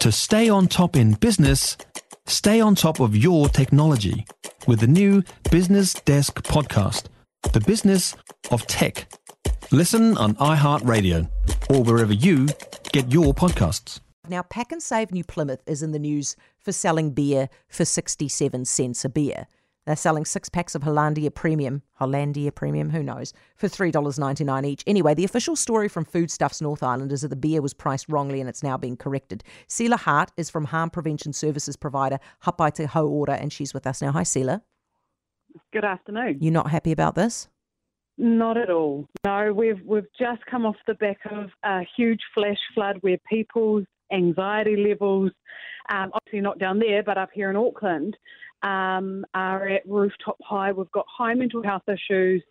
To stay on top in business, stay on top of your technology with the new Business Desk podcast, The Business of Tech. Listen on iHeartRadio or wherever you get your podcasts. Now, Pak'nSave New Plymouth is in the news for selling beer for 67 cents a beer. They're selling six packs of Hollandia Premium, Hollandia Premium, who knows, for $3.99 each. Anyway, the official story from Foodstuffs North Island is that the beer was priced wrongly and it's now being corrected. Selah Hart is from harm prevention services provider Hāpai Te Hauora, and she's with us now. Hi, Selah. Good afternoon. You're not happy about this? Not at all. No, we've we've just come off the back of a huge flash flood where people's anxiety levels, um, obviously not down there, but up here in Auckland, um, are at rooftop high. We've got high mental health issues.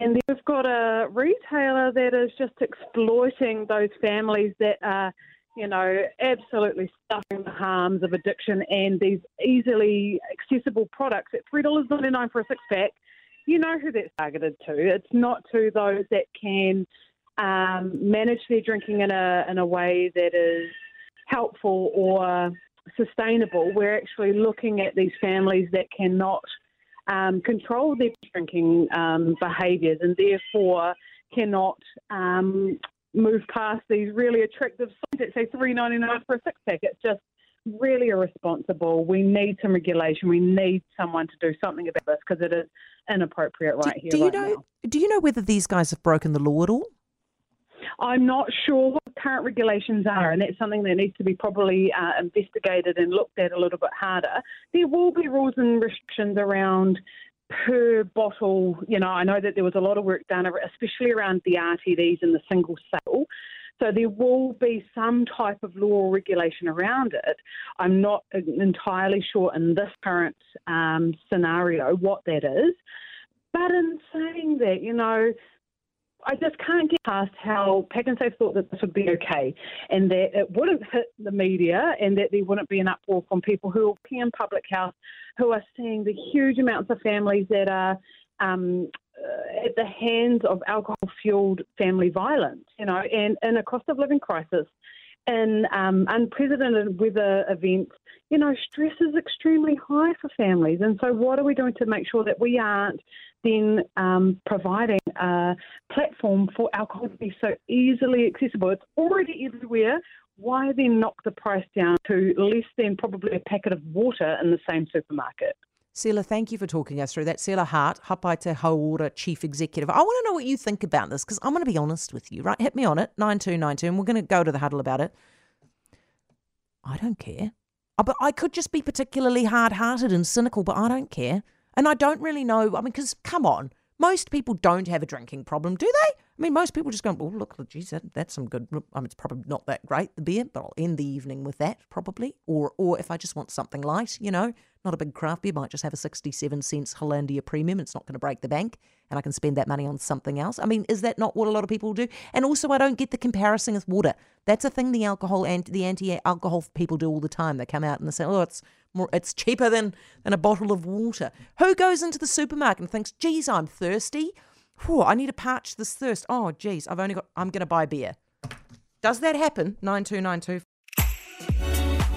And then we've got a retailer that is just exploiting those families that are, you know, absolutely suffering the harms of addiction and these easily accessible products at $3.99 for a six pack. You know who that's targeted to. It's not to those that can um, manage their drinking in a in a way that is helpful or sustainable, we're actually looking at these families that cannot um, control their drinking um, behaviours and therefore cannot um, move past these really attractive signs that say three ninety nine for a six pack. It's just really irresponsible. We need some regulation. We need someone to do something about this because it is inappropriate right do, here. Do you right know? now. Do you know whether these guys have broken the law at all? I'm not sure current regulations are, and that's something that needs to be properly uh, investigated and looked at a little bit harder. There will be rules and restrictions around per bottle. You know, I know that there was a lot of work done, especially around the RTDs and the single sale. So there will be some type of law or regulation around it. I'm not entirely sure in this current um, scenario what that is. But in saying that, you know, I just can't get past how Pak'nSave thought that this would be okay and that it wouldn't hit the media and that there wouldn't be an uproar from people who are in public health who are seeing the huge amounts of families that are um, uh, at the hands of alcohol fueled family violence, you know, and in a cost of living crisis in um, unprecedented weather events, you know, stress is extremely high for families. And so, what are we doing to make sure that we aren't then um, providing a platform for alcohol to be so easily accessible? It's already everywhere. Why then knock the price down to less than probably a packet of water in the same supermarket? Selah, thank you for talking us through that. Selah Hart, Hāpai Te Hauora Chief Executive. I want to know what you think about this because I'm going to be honest with you, right? Hit me on it, 9292, and we're going to go to the huddle about it. I don't care. Oh, but I could just be particularly hard hearted and cynical, but I don't care. And I don't really know. I mean, because come on, most people don't have a drinking problem, do they? I mean, most people just go, oh, look, geez, that, that's some good. I mean, it's probably not that great, the beer, but I'll end the evening with that probably. Or, or if I just want something light, you know, not a big craft beer, might just have a 67 cents Hollandia premium. It's not going to break the bank and I can spend that money on something else. I mean, is that not what a lot of people do? And also, I don't get the comparison with water. That's a thing the alcohol and the anti-alcohol people do all the time. They come out and they say, oh, it's more, it's cheaper than, than a bottle of water. Who goes into the supermarket and thinks, geez, I'm thirsty? Whew, I need to parch this thirst. Oh, geez, I've only got, I'm going to buy beer. Does that happen? 9292